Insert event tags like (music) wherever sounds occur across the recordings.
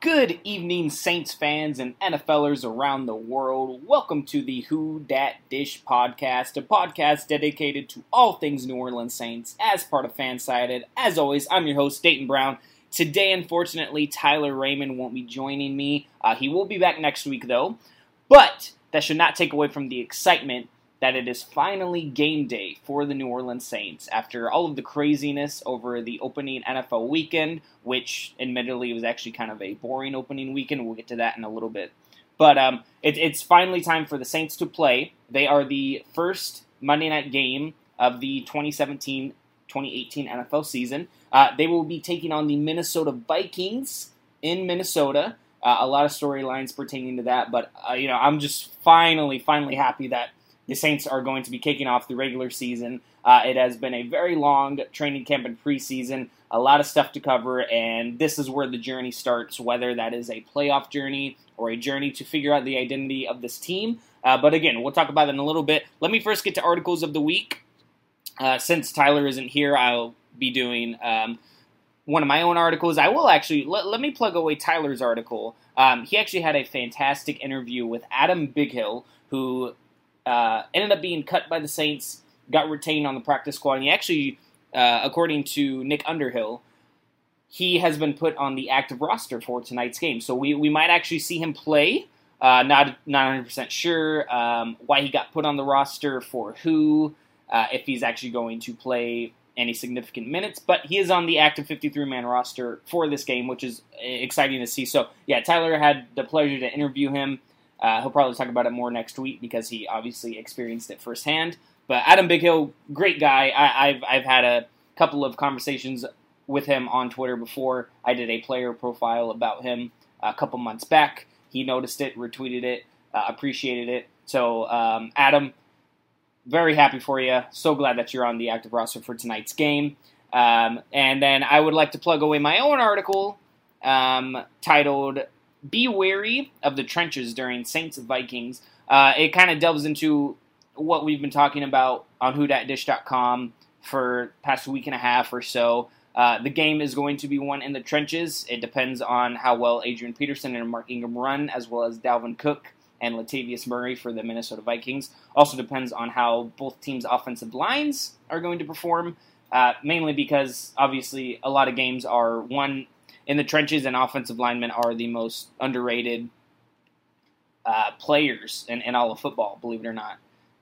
Good evening, Saints fans and NFLers around the world. Welcome to the Who Dat Dish podcast, a podcast dedicated to all things New Orleans Saints as part of Fansided. As always, I'm your host, Dayton Brown. Today, unfortunately, Tyler Raymond won't be joining me. Uh, he will be back next week, though. But that should not take away from the excitement that it is finally game day for the New Orleans Saints after all of the craziness over the opening NFL weekend, which admittedly was actually kind of a boring opening weekend. We'll get to that in a little bit. But um, it, it's finally time for the Saints to play. They are the first Monday night game of the 2017 2018 NFL season. Uh, they will be taking on the Minnesota Vikings in Minnesota. Uh, a lot of storylines pertaining to that, but uh, you know, I'm just finally, finally happy that the Saints are going to be kicking off the regular season. Uh, it has been a very long training camp and preseason, a lot of stuff to cover, and this is where the journey starts, whether that is a playoff journey or a journey to figure out the identity of this team. Uh, but again, we'll talk about that in a little bit. Let me first get to articles of the week. Uh, since Tyler isn't here, I'll be doing um, one of my own articles. I will actually let, let me plug away Tyler's article. Um, he actually had a fantastic interview with Adam Bighill, who uh, ended up being cut by the Saints, got retained on the practice squad. And he actually, uh, according to Nick Underhill, he has been put on the active roster for tonight's game. So we, we might actually see him play. Uh, not not 100% sure um, why he got put on the roster for who, uh, if he's actually going to play any significant minutes, but he is on the active 53 man roster for this game, which is exciting to see. So, yeah, Tyler had the pleasure to interview him. Uh, he'll probably talk about it more next week because he obviously experienced it firsthand. But Adam Bighill, great guy. I, have I've had a couple of conversations with him on Twitter before. I did a player profile about him a couple months back. He noticed it, retweeted it, uh, appreciated it. So, um, Adam, very happy for you. So glad that you're on the active roster for tonight's game. Um, and then I would like to plug away my own article um, titled be wary of the trenches during Saints Vikings. Uh, it kind of delves into what we've been talking about on whodatdish.com for past week and a half or so. Uh, the game is going to be won in the trenches. It depends on how well Adrian Peterson and Mark Ingram run, as well as Dalvin Cook and Latavius Murray for the Minnesota Vikings. Also depends on how both teams' offensive lines are going to perform. Uh, mainly because obviously a lot of games are won in the trenches and offensive linemen are the most underrated uh, players in, in, all of football. Believe it or not.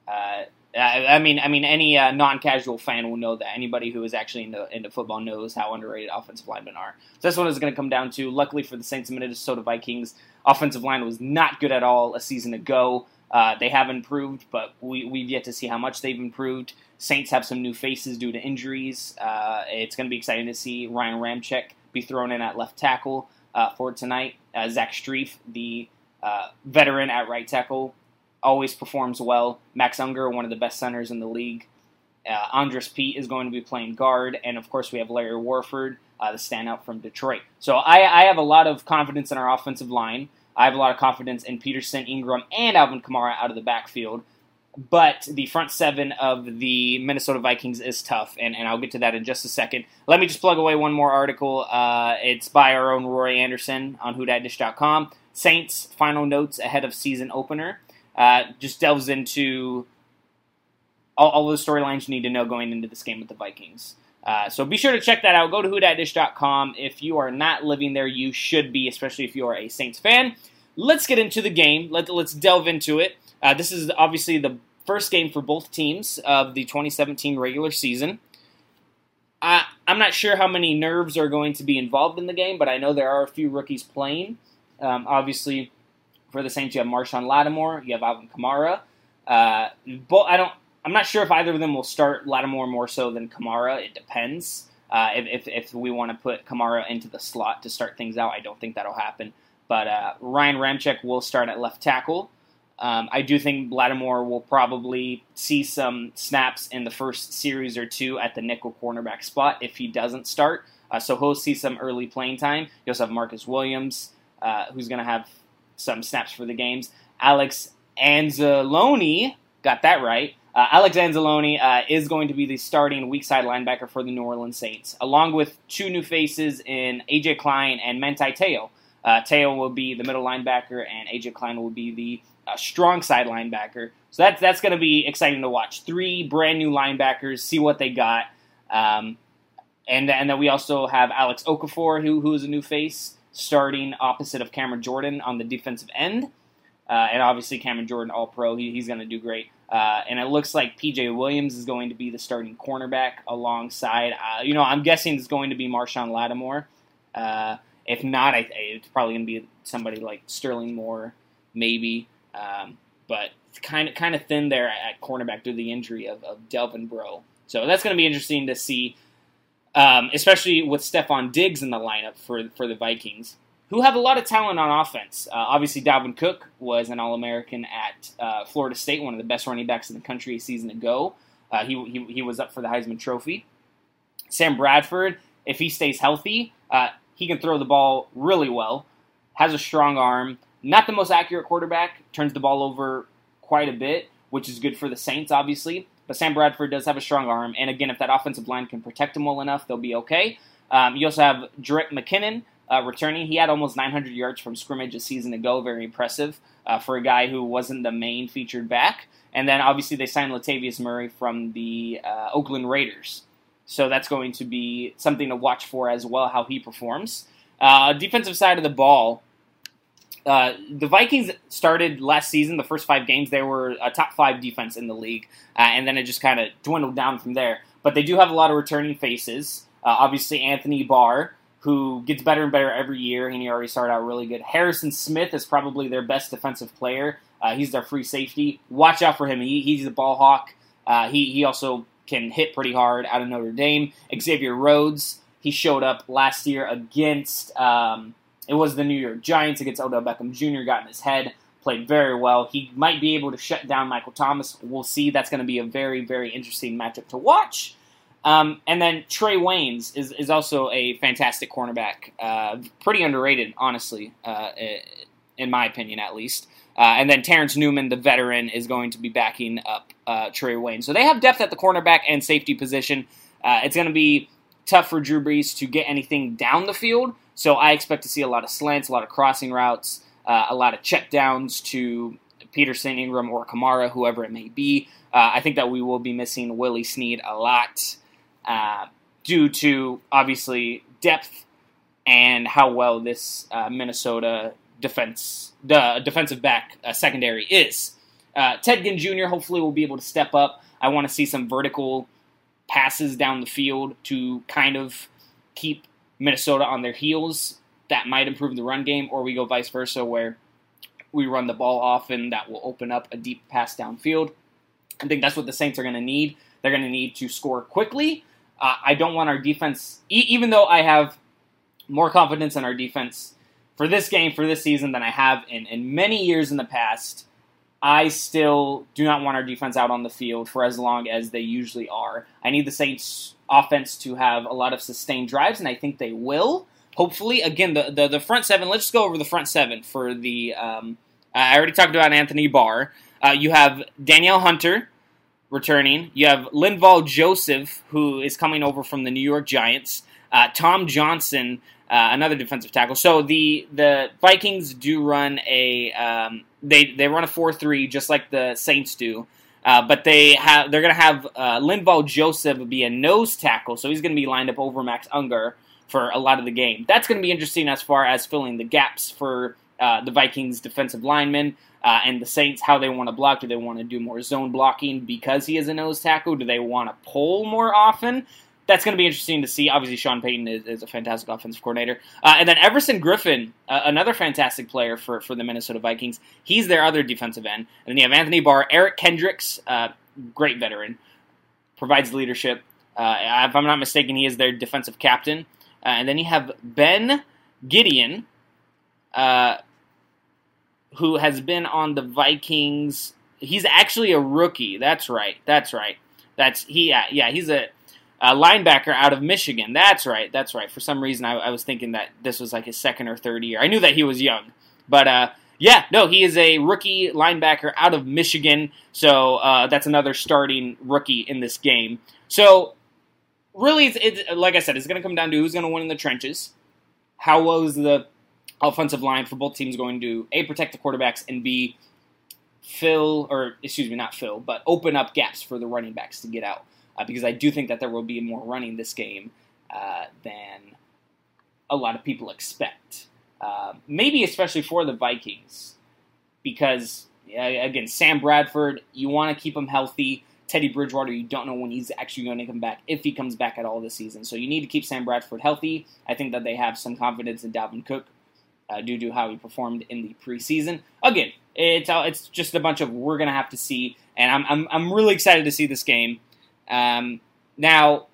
Uh, I, I, mean, I mean, any uh, non-casual fan will know that. Anybody who is actually into, into football knows how underrated offensive linemen are. So this one is going to come down to. Luckily for the Saints and Minnesota Vikings, offensive line was not good at all a season ago. Uh, they have improved, but we, we've yet to see how much they've improved. Saints have some new faces due to injuries. Uh, it's going to be exciting to see Ryan Ramczyk be thrown in at left tackle uh, for tonight. Uh, Zach Strief, the uh, veteran at right tackle, always performs well. Max Unger, one of the best centers in the league. Uh, Andrus Peat is going to be playing guard, and of course we have Larry Warford, uh, the standout from Detroit. So I, I have a lot of confidence in our offensive line. I have a lot of confidence in Peterson, Ingram, and Alvin Kamara out of the backfield but the front seven of the Minnesota Vikings is tough, and, and I'll get to that in just a second. Let me just plug away one more article. Uh, it's by our own Roy Anderson on WhoDatDish.com. Saints final notes ahead of season opener. Uh, just delves into all, all the storylines you need to know going into this game with the Vikings. Uh, so be sure to check that out. Go to WhoDatDish.com. If you are not living there, you should be, especially if you are a Saints fan. Let's get into the game. Let, let's delve into it. Uh, this is obviously the first game for both teams of the 2017 regular season. I, I'm not sure how many nerves are going to be involved in the game, but I know there are a few rookies playing. Um, obviously, for the Saints, you have Marshon Lattimore, you have Alvin Kamara. Uh, but I don't. I'm not sure if either of them will start Lattimore more so than Kamara. It depends. Uh, if, if, if, we want to put Kamara into the slot to start things out, I don't think that'll happen. But uh, Ryan Ramczyk will start at left tackle. Um, I do think Lattimore will probably see some snaps in the first series or two at the nickel cornerback spot if he doesn't start. Uh, so he'll see some early playing time. You also have Marcus Williams, uh, who's going to have some snaps for the games. Alex Anzalone, got that right. Uh, Alex Anzalone uh, is going to be the starting weak side linebacker for the New Orleans Saints, along with two new faces in AJ Klein and Manti Te'o. Uh, Teo will be the middle linebacker, and AJ Klein will be the uh, strong side linebacker. So that's that's going to be exciting to watch. Three brand new linebackers, see what they got. Um, and and then we also have Alex Okafor, who who is a new face, starting opposite of Cameron Jordan on the defensive end. Uh, and obviously Cameron Jordan, All Pro, he, he's going to do great. Uh, and it looks like PJ Williams is going to be the starting cornerback alongside. Uh, you know, I'm guessing it's going to be Marshon Lattimore. Uh, if not, I, it's probably going to be somebody like Sterling Moore, maybe. Um, but kind of kind of thin there at cornerback due to the injury of, of Delvin Breaux. So that's going to be interesting to see, um, especially with Stefon Diggs in the lineup for for the Vikings, who have a lot of talent on offense. Uh, obviously, Dalvin Cook was an All American at uh, Florida State, one of the best running backs in the country a season ago. Uh, he, he, he was up for the Heisman Trophy. Sam Bradford, if he stays healthy, uh, he can throw the ball really well, has a strong arm, not the most accurate quarterback, turns the ball over quite a bit, which is good for the Saints, obviously. But Sam Bradford does have a strong arm, and again, if that offensive line can protect him well enough, they'll be okay. Um, you also have Jerick McKinnon uh, returning. He had almost 900 yards from scrimmage a season ago, very impressive uh, for a guy who wasn't the main featured back. And then obviously they signed Latavius Murray from the uh, Oakland Raiders. So that's going to be something to watch for as well, how he performs. Uh, defensive side of the ball, uh, the Vikings started last season, the first five games, they were a top five defense in the league, uh, and then it just kind of dwindled down from there. But they do have a lot of returning faces. Uh, obviously, Anthony Barr, who gets better and better every year, and he already started out really good. Harrison Smith is probably their best defensive player. Uh, he's their free safety. Watch out for him. He, he's a ball hawk. Uh, he, he also can hit pretty hard out of Notre Dame. Xavier Rhodes, he showed up last year against, um, it was the New York Giants against Odell Beckham Jr., got in his head, played very well. He might be able to shut down Michael Thomas. We'll see. That's going to be a very, very interesting matchup to watch. Um, and then Trae Waynes is, is also a fantastic cornerback. Uh, pretty underrated, honestly, uh, in my opinion, at least. Uh, and then Terrence Newman, the veteran, is going to be backing up uh, Trae Wayne. So they have depth at the cornerback and safety position. Uh, it's going to be tough for Drew Brees to get anything down the field. So I expect to see a lot of slants, a lot of crossing routes, uh, a lot of check downs to Peterson, Ingram, or Kamara, whoever it may be. Uh, I think that we will be missing Willie Snead a lot uh, due to obviously depth and how well this Minnesota defense, the defensive back uh, secondary is. Uh, Ted Ginn Jr. hopefully will be able to step up. I want to see some vertical passes down the field to kind of keep Minnesota on their heels. That might improve the run game, or we go vice versa, where we run the ball often. That will open up a deep pass downfield. I think that's what the Saints are going to need. They're going to need to score quickly. Uh, I don't want our defense, e- even though I have more confidence in our defense for this game, for this season, than I have in, in many years in the past. I still do not want our defense out on the field for as long as they usually are. I need the Saints offense to have a lot of sustained drives, and I think they will. Hopefully, again, the, the, the front seven, let's just go over the front seven for the. Um, I already talked about Anthony Barr. Uh, you have Danielle Hunter returning. You have Linval Joseph, who is coming over from the New York Giants. Uh, Tom Johnson, uh, another defensive tackle. So the the Vikings do run a um, they they run a four three just like the Saints do. Uh, but they have they're going to have uh, Linval Joseph be a nose tackle, so he's going to be lined up over Max Unger for a lot of the game. That's going to be interesting as far as filling the gaps for uh, the Vikings defensive linemen uh, and the Saints. How they want to block? Do they want to do more zone blocking because he is a nose tackle? Do they want to pull more often? That's going to be interesting to see. Obviously, Sean Payton is, is a fantastic offensive coordinator. Uh, and then Everson Griffen, uh, another fantastic player for, for the Minnesota Vikings. He's their other defensive end. And then you have Anthony Barr, Eric Kendricks, uh, great veteran, provides leadership. Uh, if I'm not mistaken, he is their defensive captain. Uh, and then you have Ben Gedeon, uh, who has been on the Vikings. He's actually a rookie. That's right. That's right. That's he. yeah, he's a uh, linebacker out of Michigan. That's right. That's right. For some reason, I, I, was thinking that this was like his second or third year. I knew that he was young, but uh, yeah, no, he is a rookie linebacker out of Michigan. So uh, that's another starting rookie in this game. So really, it's, it's like I said, it's going to come down to who's going to win in the trenches. How well is the offensive line for both teams going to a protect the quarterbacks and b fill or excuse me not fill but open up gaps for the running backs to get out uh, because I do think that there will be more running this game uh, than a lot of people expect. Uh, maybe especially for the Vikings because again Sam Bradford you want to keep him healthy. Teddy Bridgewater, you don't know when he's actually going to come back, if he comes back at all this season. So you need to keep Sam Bradford healthy. I think that they have some confidence in Dalvin Cook uh, due to how he performed in the preseason. Again, it's uh, it's just a bunch of we're gonna have to see, and I'm I'm, I'm really excited to see this game. Um, now,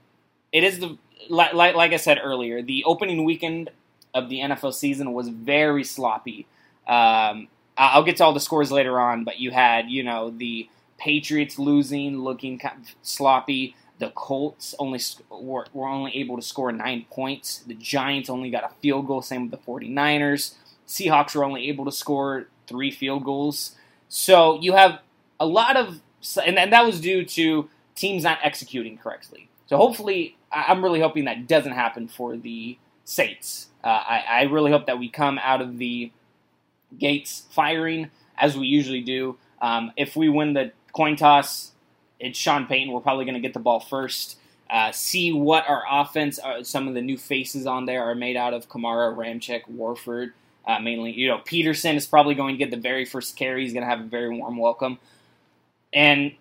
it is the like, like I said earlier, the opening weekend of the NFL season was very sloppy. Um, I'll get to all the scores later on, but you had you know the Patriots losing, looking kind of sloppy. The Colts only were, were only able to score nine points. The Giants only got a field goal. Same with the 49ers. Seahawks were only able to score three field goals. So you have a lot of, and, and that was due to teams not executing correctly. So hopefully, I'm really hoping that doesn't happen for the Saints. Uh, I, I, really hope that we come out of the gates firing as we usually do. Um, if we win the coin toss, it's Sean Payton. We're probably going to get the ball first. Uh, see what our offense, uh, some of the new faces on there are made out of Kamara, Ramczyk, Warford. Uh, mainly, you know, Peterson is probably going to get the very first carry. He's going to have a very warm welcome. And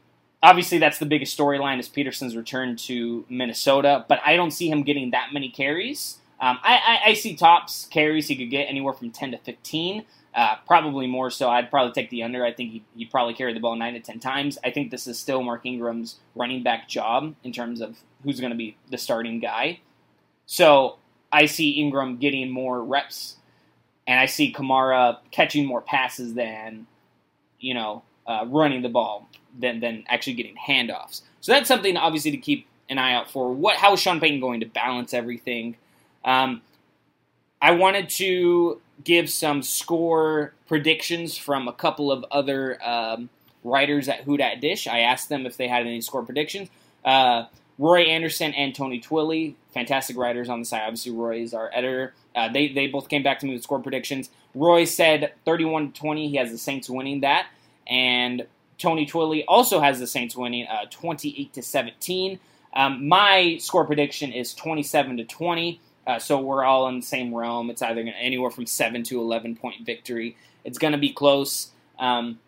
obviously, that's the biggest storyline is Peterson's return to Minnesota. But I don't see him getting that many carries. Um, I, I, I, see tops carries he could get anywhere from 10 to 15. Uh, probably more so. I'd probably take the under. I think he, he probably carried the ball nine to ten times. I think this is still Mark Ingram's running back job in terms of who's going to be the starting guy. So I see Ingram getting more reps and I see Kamara catching more passes than you know uh, running the ball than than actually getting handoffs. So that's something obviously to keep an eye out for. What how is Sean Payton going to balance everything? Um, I wanted to give some score predictions from a couple of other um, writers at Who Dat Dish. I asked them if they had any score predictions. Uh, Roy Anderson and Tony Twilly, fantastic writers on the site. Obviously, Roy is our editor. Uh, they they both came back to me with score predictions. Roy said 31 20. He has the Saints winning that, and Tony Twilly also has the Saints winning uh, 28 to 17. Um, my score prediction is 27 to 20. Uh, so we're all in the same realm. It's either to anywhere from seven to 11 point victory. It's going to be close. Um,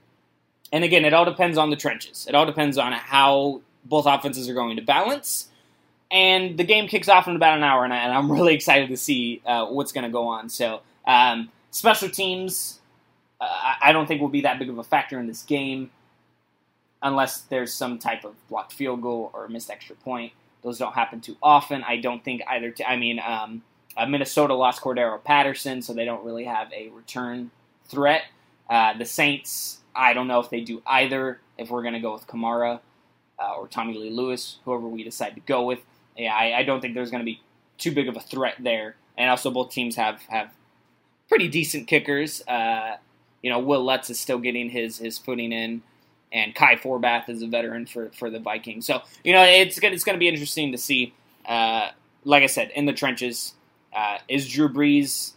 and again, it all depends on the trenches. It all depends on how both offenses are going to balance and the game kicks off in about an hour, and, I, am (laughs) really excited to see uh, what's going to go on. So, um, special teams, uh, I don't think will be that big of a factor in this game, unless there's some type of blocked field goal or missed extra point. Those don't happen too often. I don't think either. T- I mean, um, uh, Minnesota lost Cordarrelle Patterson, so they don't really have a return threat. Uh, the Saints, I don't know if they do either. If we're going to go with Kamara uh, or Tommy Lee Lewis, whoever we decide to go with yeah, I, I don't think there's going to be too big of a threat there. And also, both teams have have pretty decent kickers. Uh, you know, Wil Lutz is still getting his his footing in, and Kai Forbath is a veteran for for the Vikings. So you know, it's gonna, it's going to be interesting to see. Uh, like I said, in the trenches, uh, is Drew Brees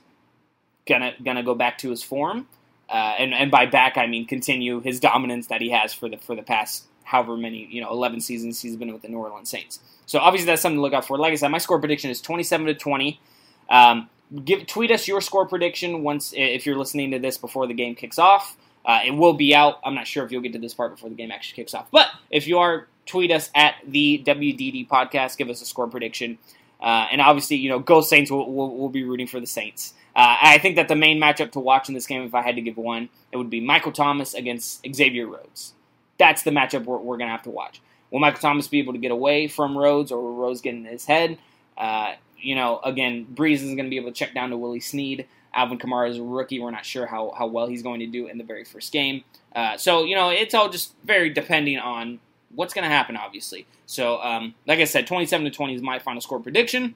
gonna gonna go back to his form? Uh, and and by back I mean continue his dominance that he has for the for the past however many you know 11 seasons he's been with the New Orleans Saints. So obviously that's something to look out for. Like I said, my score prediction is 27 to 20. Um, give tweet us your score prediction once if you're listening to this before the game kicks off. Uh, it will be out. I'm not sure if you'll get to this part before the game actually kicks off, but if you are, tweet us at the WDD podcast. Give us a score prediction, uh, and obviously, you know, go Saints. We'll, we'll, we'll be rooting for the Saints. Uh, I think that the main matchup to watch in this game, if I had to give one, it would be Michael Thomas against Xavier Rhodes. That's the matchup we're, we're going to have to watch. Will Michael Thomas be able to get away from Rhodes, or will Rhodes get in his head? Uh, you know, again, Brees is going to be able to check down to Willie Snead. Alvin Kamara is a rookie. We're not sure how, how well he's going to do in the very first game. Uh, so, you know, it's all just very depending on what's going to happen, obviously. So, um, like I said, 27 to 20 is my final score prediction.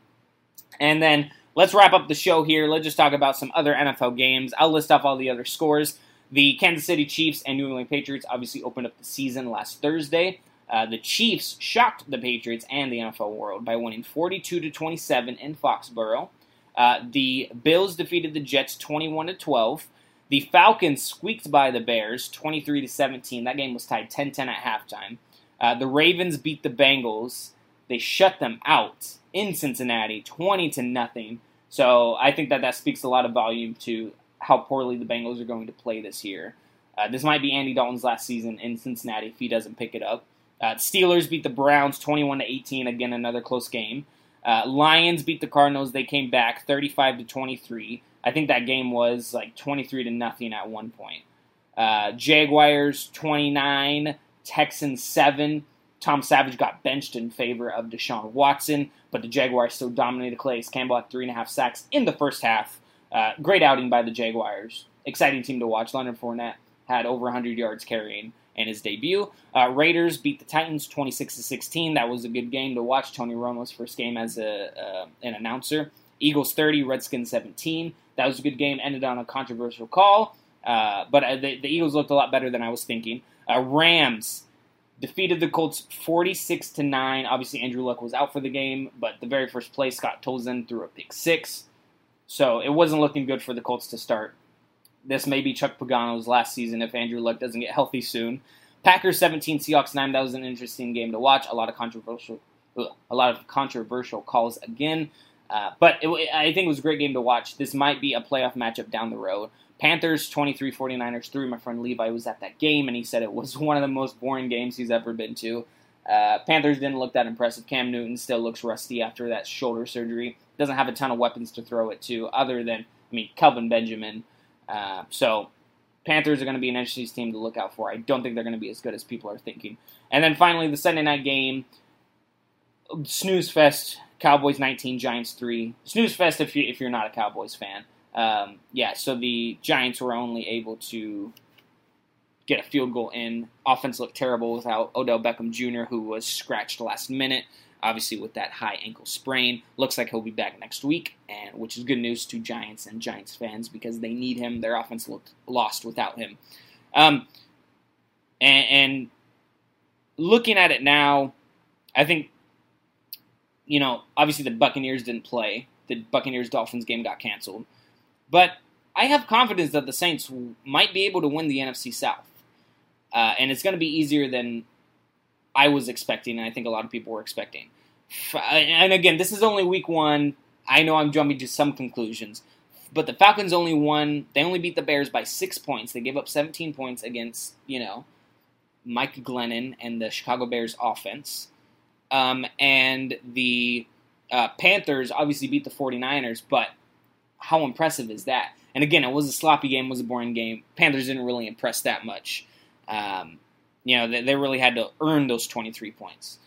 And then let's wrap up the show here. Let's just talk about some other NFL games. I'll list off all the other scores. The Kansas City Chiefs and New England Patriots obviously opened up the season last Thursday. Uh, the Chiefs shocked the Patriots and the NFL world by winning 42 to 27 in Foxborough. Uh, the Bills defeated the Jets 21 to 12. The Falcons squeaked by the Bears 23 to 17. That game was tied 10-10 at halftime. Uh, the Ravens beat the Bengals. They shut them out in Cincinnati 20 to nothing. So I think that that speaks a lot of volume to how poorly the Bengals are going to play this year. Uh, this might be Andy Dalton's last season in Cincinnati if he doesn't pick it up. Uh, Steelers beat the Browns 21 to 18. Again, another close game. Uh, Lions beat the Cardinals. They came back 35 to 23. I think that game was like 23 to nothing at one point. Uh, Jaguars 29, Texans 7. Tom Savage got benched in favor of Deshaun Watson, but the Jaguars still dominated Calais Campbell at three and a half sacks in the first half. Uh, great outing by the Jaguars. Exciting team to watch. Leonard Fournette had over 100 yards carrying in his debut. Uh, Raiders beat the Titans 26 to 16. That was a good game to watch. Tony Romo's first game as a, uh, an announcer. Eagles 30, Redskins 17. That was a good game. Ended on a controversial call, uh, but uh, the, the, Eagles looked a lot better than I was thinking. Uh, Rams defeated the Colts 46 to 9. Obviously, Andrew Luck was out for the game, but the very first play, Scott Tolzien threw a pick six. So it wasn't looking good for the Colts to start. This may be Chuck Pagano's last season if Andrew Luck doesn't get healthy soon. Packers 17, Seahawks 9. That was an interesting game to watch. A lot of controversial, a lot of controversial calls again. Uh, but it, I think it was a great game to watch. This might be a playoff matchup down the road. Panthers 23 49ers 3. My friend Levi was at that game, and he said it was (laughs) one of the most boring games he's ever been to. Uh, Panthers didn't look that impressive. Cam Newton still looks rusty after that shoulder surgery doesn't have a ton of weapons to throw it to, other than I mean Kelvin Benjamin. Uh, so Panthers are going to be an interesting team to look out for. I don't think they're going to be as good as people are thinking. And then finally, the Sunday night game, snooze fest. Cowboys 19, Giants 3. Snooze fest if, you, if you're not a Cowboys fan. Um, yeah, so the Giants were only able to get a field goal in. Offense looked terrible without Odell Beckham Jr., who was scratched last minute obviously with that high ankle sprain. Looks like he'll be back next week, and which is good news to Giants and Giants fans because they need him. Their offense looked lost without him. Um, and, and looking at it now, I think you know obviously the Buccaneers didn't play. The Buccaneers Dolphins game got canceled, but I have confidence that the Saints might be able to win the NFC South. Uh, and it's going to be easier than I was expecting, and I think a lot of people were expecting. And again, this is only week one. I know I'm jumping to some conclusions, but the Falcons only won. They only beat the Bears by six points. They gave up 17 points against you know Mike Glennon and the Chicago Bears offense. Um, and the uh, Panthers obviously beat the 49ers, but how impressive is that? And again, it was a sloppy game, it was a boring game. Panthers didn't really impress that much. Um, you know, they, they really had to earn those 23 points.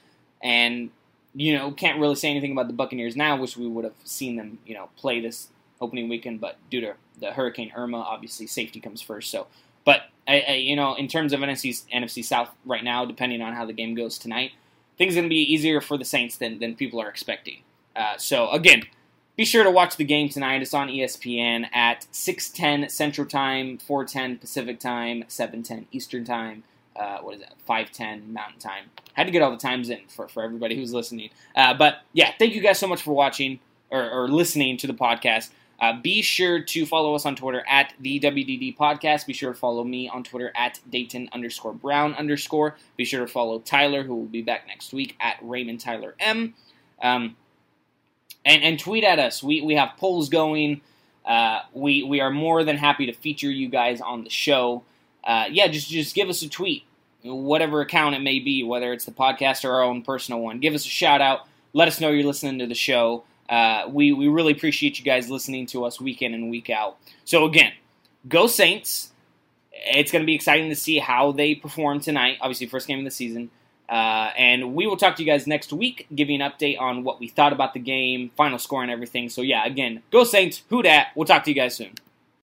And, you know, can't really say anything about the Buccaneers now. Wish we would have seen them, you know, play this opening weekend, but due to the Hurricane Irma, obviously safety comes first. So, but I, I, you know, in terms of NFC NFC South right now, depending on how the game goes tonight, things going to be easier for the Saints than than people are expecting. Uh, so again, be sure to watch the game tonight. It's on ESPN at 6:10 Central Time, 4:10 Pacific Time, 7:10 Eastern Time uh, what is that, 510 Mountain Time. Had to get all the times in for, for everybody who's listening. Uh, but yeah, thank you guys so much for watching or, or listening to the podcast. Uh, be sure to follow us on Twitter at the WDD Podcast. Be sure to follow me on Twitter at Dayton underscore Brown underscore. Be sure to follow Tyler, who will be back next week at Raymond Tyler M. Um, and, and tweet at us. We, we have polls going. Uh, we, we are more than happy to feature you guys on the show uh, yeah, just just give us a tweet, whatever account it may be, whether it's the podcast or our own personal one. Give us a shout out. Let us know you're listening to the show. Uh, we we really appreciate you guys listening to us week in and week out. So again, go Saints! It's going to be exciting to see how they perform tonight. Obviously, first game of the season. Uh, and we will talk to you guys next week, give you an update on what we thought about the game, final score, and everything. So, yeah, again, go Saints, who dat. We'll talk to you guys soon.